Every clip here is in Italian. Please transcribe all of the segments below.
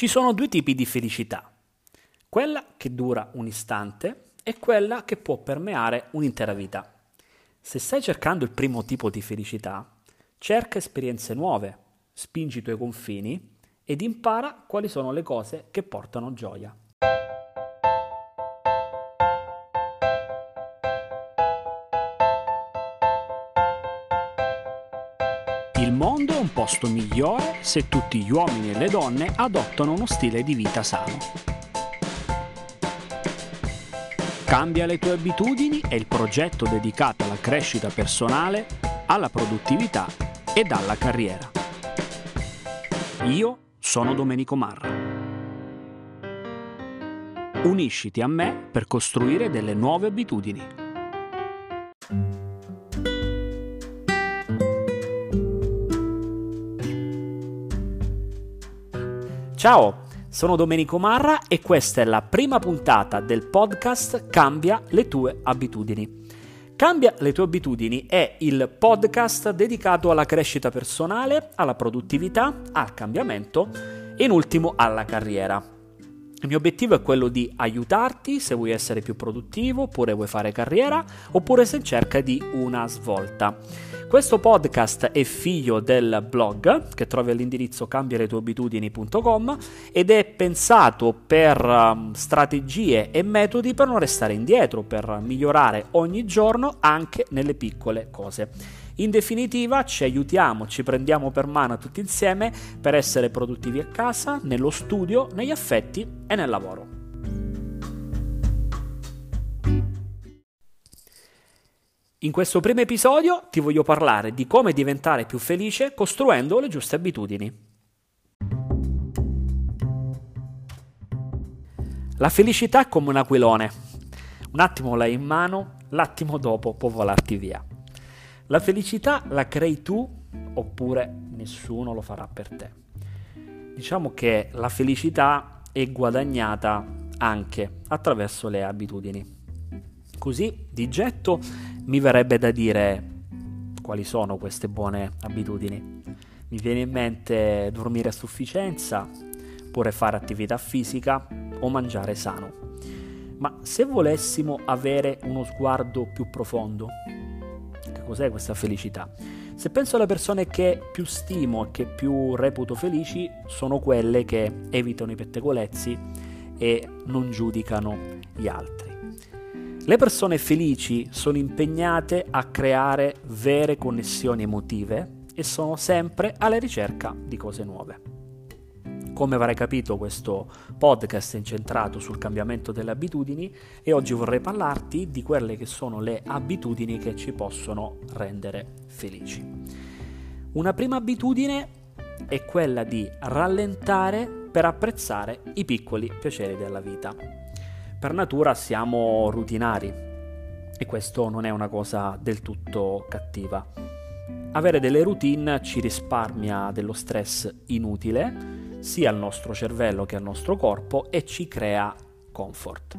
Ci sono due tipi di felicità, quella che dura un istante e quella che può permeare un'intera vita. Se stai cercando il primo tipo di felicità, cerca esperienze nuove, spingi i tuoi confini ed impara quali sono le cose che portano gioia. Il mondo è un posto migliore se tutti gli uomini e le donne adottano uno stile di vita sano. Cambia le tue abitudini è il progetto dedicato alla crescita personale, alla produttività ed alla carriera. Io sono Domenico Marra. Unisciti a me per costruire delle nuove abitudini. Ciao, sono Domenico Marra e questa è la prima puntata del podcast Cambia le tue abitudini. Cambia le tue abitudini è il podcast dedicato alla crescita personale, alla produttività, al cambiamento e in ultimo alla carriera. Il mio obiettivo è quello di aiutarti se vuoi essere più produttivo, oppure vuoi fare carriera, oppure se cerca di una svolta. Questo podcast è figlio del blog che trovi all'indirizzo cambialetueabitudini.com ed è pensato per um, strategie e metodi per non restare indietro, per migliorare ogni giorno anche nelle piccole cose. In definitiva ci aiutiamo, ci prendiamo per mano tutti insieme per essere produttivi a casa, nello studio, negli affetti e nel lavoro. In questo primo episodio ti voglio parlare di come diventare più felice costruendo le giuste abitudini. La felicità è come un aquilone. Un attimo l'hai in mano, l'attimo dopo può volarti via. La felicità la crei tu oppure nessuno lo farà per te. Diciamo che la felicità è guadagnata anche attraverso le abitudini. Così di getto mi verrebbe da dire quali sono queste buone abitudini. Mi viene in mente dormire a sufficienza, oppure fare attività fisica o mangiare sano. Ma se volessimo avere uno sguardo più profondo, cos'è questa felicità? Se penso alle persone che più stimo e che più reputo felici, sono quelle che evitano i pettegolezzi e non giudicano gli altri. Le persone felici sono impegnate a creare vere connessioni emotive e sono sempre alla ricerca di cose nuove. Come avrai capito questo podcast è incentrato sul cambiamento delle abitudini e oggi vorrei parlarti di quelle che sono le abitudini che ci possono rendere felici. Una prima abitudine è quella di rallentare per apprezzare i piccoli piaceri della vita. Per natura siamo rutinari e questo non è una cosa del tutto cattiva. Avere delle routine ci risparmia dello stress inutile sia al nostro cervello che al nostro corpo e ci crea comfort.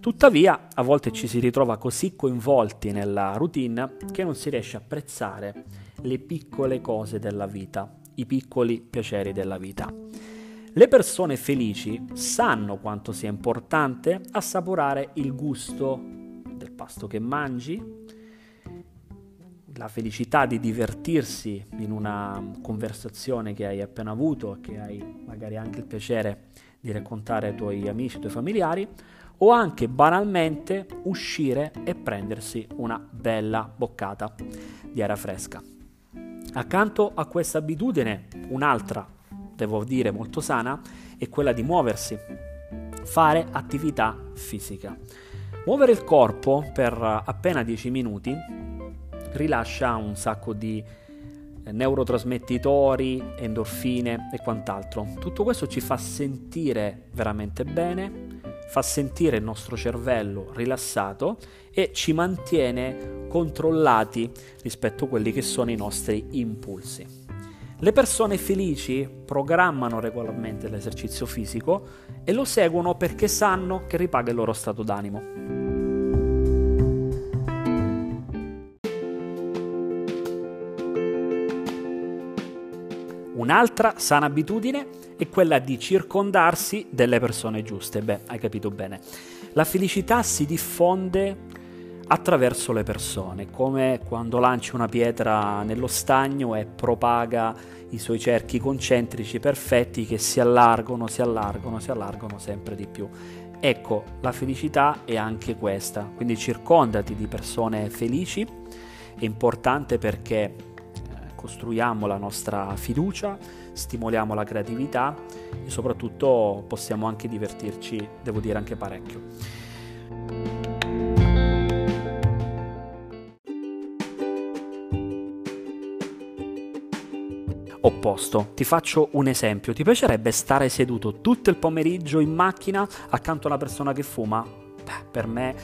Tuttavia, a volte ci si ritrova così coinvolti nella routine che non si riesce a apprezzare le piccole cose della vita, i piccoli piaceri della vita. Le persone felici sanno quanto sia importante assaporare il gusto del pasto che mangi, la felicità di divertirsi in una conversazione che hai appena avuto, che hai magari anche il piacere di raccontare ai tuoi amici, ai tuoi familiari, o anche banalmente uscire e prendersi una bella boccata di aria fresca. Accanto a questa abitudine, un'altra, devo dire molto sana, è quella di muoversi, fare attività fisica. Muovere il corpo per appena 10 minuti rilascia un sacco di eh, neurotrasmettitori, endorfine e quant'altro. Tutto questo ci fa sentire veramente bene, fa sentire il nostro cervello rilassato e ci mantiene controllati rispetto a quelli che sono i nostri impulsi. Le persone felici programmano regolarmente l'esercizio fisico e lo seguono perché sanno che ripaga il loro stato d'animo. Un'altra sana abitudine è quella di circondarsi delle persone giuste. Beh, hai capito bene. La felicità si diffonde attraverso le persone, come quando lanci una pietra nello stagno e propaga i suoi cerchi concentrici perfetti che si allargano, si allargano, si allargano sempre di più. Ecco, la felicità è anche questa, quindi circondati di persone felici, è importante perché costruiamo la nostra fiducia, stimoliamo la creatività e soprattutto possiamo anche divertirci, devo dire anche parecchio. opposto. Ti faccio un esempio. Ti piacerebbe stare seduto tutto il pomeriggio in macchina accanto a una persona che fuma? Beh, per me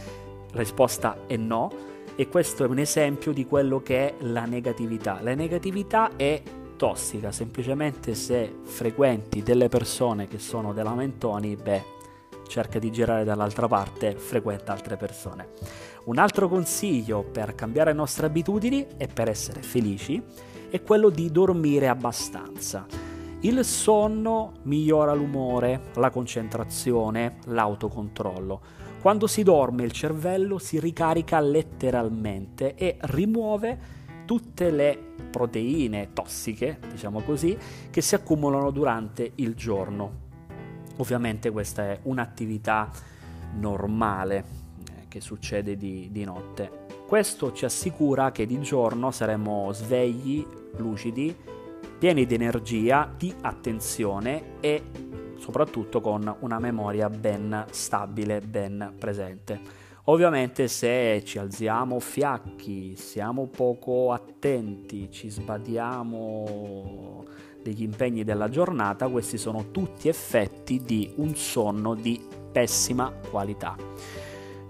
la risposta è no. E questo è un esempio di quello che è la negatività. La negatività è tossica, semplicemente se frequenti delle persone che sono dei lamentoni, beh, cerca di girare dall'altra parte, frequenta altre persone. Un altro consiglio per cambiare le nostre abitudini e per essere felici è quello di dormire abbastanza. Il sonno migliora l'umore, la concentrazione, l'autocontrollo. Quando si dorme il cervello si ricarica letteralmente e rimuove tutte le proteine tossiche, diciamo così, che si accumulano durante il giorno. Ovviamente questa è un'attività normale eh, che succede di, di notte. Questo ci assicura che di giorno saremo svegli, lucidi, pieni di energia, di attenzione e soprattutto con una memoria ben stabile, ben presente. Ovviamente se ci alziamo fiacchi, siamo poco attenti, ci sbadiamo degli impegni della giornata, questi sono tutti effetti di un sonno di pessima qualità.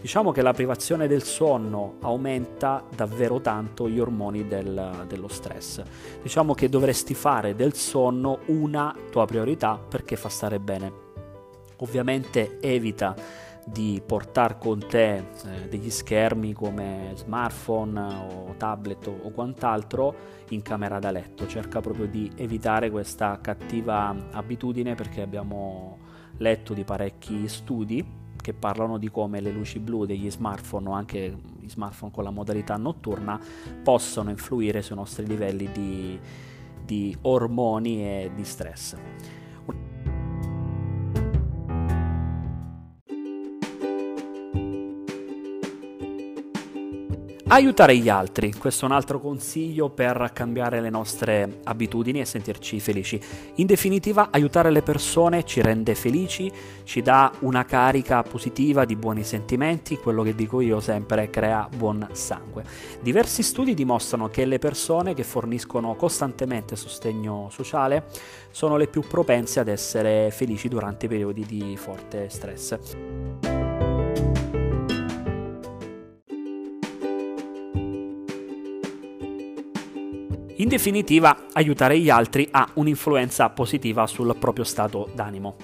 Diciamo che la privazione del sonno aumenta davvero tanto gli ormoni del, dello stress. Diciamo che dovresti fare del sonno una tua priorità perché fa stare bene. Ovviamente evita di portare con te eh, degli schermi come smartphone o tablet o, o quant'altro in camera da letto. Cerca proprio di evitare questa cattiva abitudine perché abbiamo letto di parecchi studi che parlano di come le luci blu degli smartphone o anche i smartphone con la modalità notturna possono influire sui nostri livelli di, di ormoni e di stress. Aiutare gli altri, questo è un altro consiglio per cambiare le nostre abitudini e sentirci felici. In definitiva, aiutare le persone ci rende felici, ci dà una carica positiva di buoni sentimenti, quello che dico io sempre crea buon sangue. Diversi studi dimostrano che le persone che forniscono costantemente sostegno sociale sono le più propense ad essere felici durante periodi di forte stress. In definitiva, aiutare gli altri ha un'influenza positiva sul proprio stato d'animo.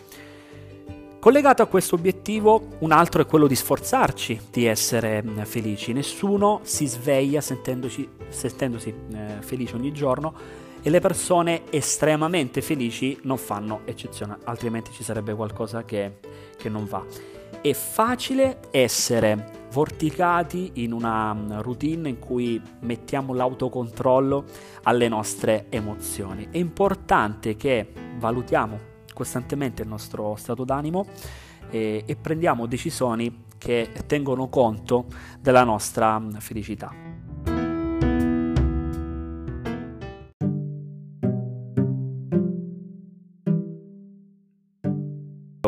Collegato a questo obiettivo, un altro è quello di sforzarci di essere mm, felici. Nessuno si sveglia sentendosi eh, felice ogni giorno e le persone estremamente felici non fanno eccezione, altrimenti ci sarebbe qualcosa che, che non va. È facile essere vorticati in una mm, routine in cui mettiamo l'autocontrollo alle nostre emozioni. È importante che valutiamo costantemente il nostro stato d'animo e, e prendiamo decisioni che tengono conto della nostra mm, felicità.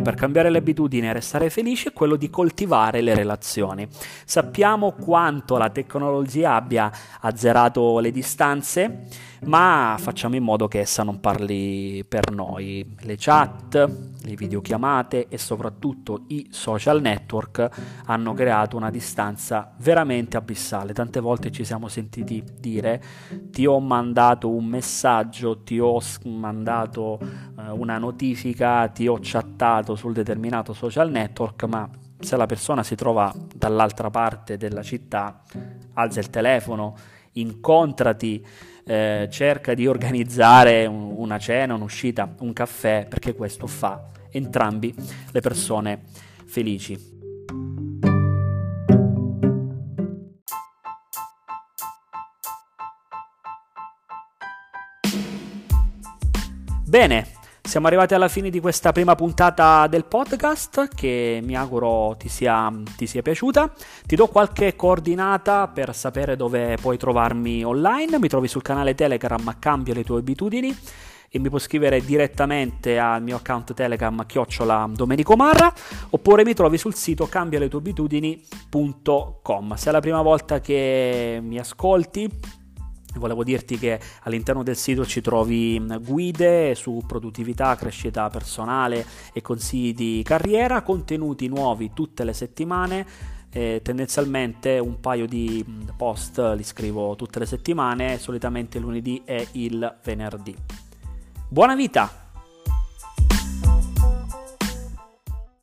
Per cambiare le abitudini e restare felici è quello di coltivare le relazioni. Sappiamo quanto la tecnologia abbia azzerato le distanze, ma facciamo in modo che essa non parli per noi. Le chat, le videochiamate e soprattutto i social network hanno creato una distanza veramente abissale. Tante volte ci siamo sentiti dire ti ho mandato un messaggio, ti ho mandato una notifica, ti ho chattato sul determinato social network, ma se la persona si trova dall'altra parte della città, alza il telefono incontrati, eh, cerca di organizzare un, una cena, un'uscita, un caffè, perché questo fa entrambi le persone felici. Bene, siamo arrivati alla fine di questa prima puntata del podcast che mi auguro ti sia, ti sia, piaciuta. Ti do qualche coordinata per sapere dove puoi trovarmi online. Mi trovi sul canale Telegram Cambia le tue abitudini e mi puoi scrivere direttamente al mio account Telegram chiocciola Domenico Marra oppure mi trovi sul sito cambialetueabitudini.com. Se è la prima volta che mi ascolti Volevo dirti che all'interno del sito ci trovi guide su produttività, crescita personale e consigli di carriera, contenuti nuovi tutte le settimane. Eh, tendenzialmente un paio di post li scrivo tutte le settimane, solitamente lunedì e il venerdì. Buona vita!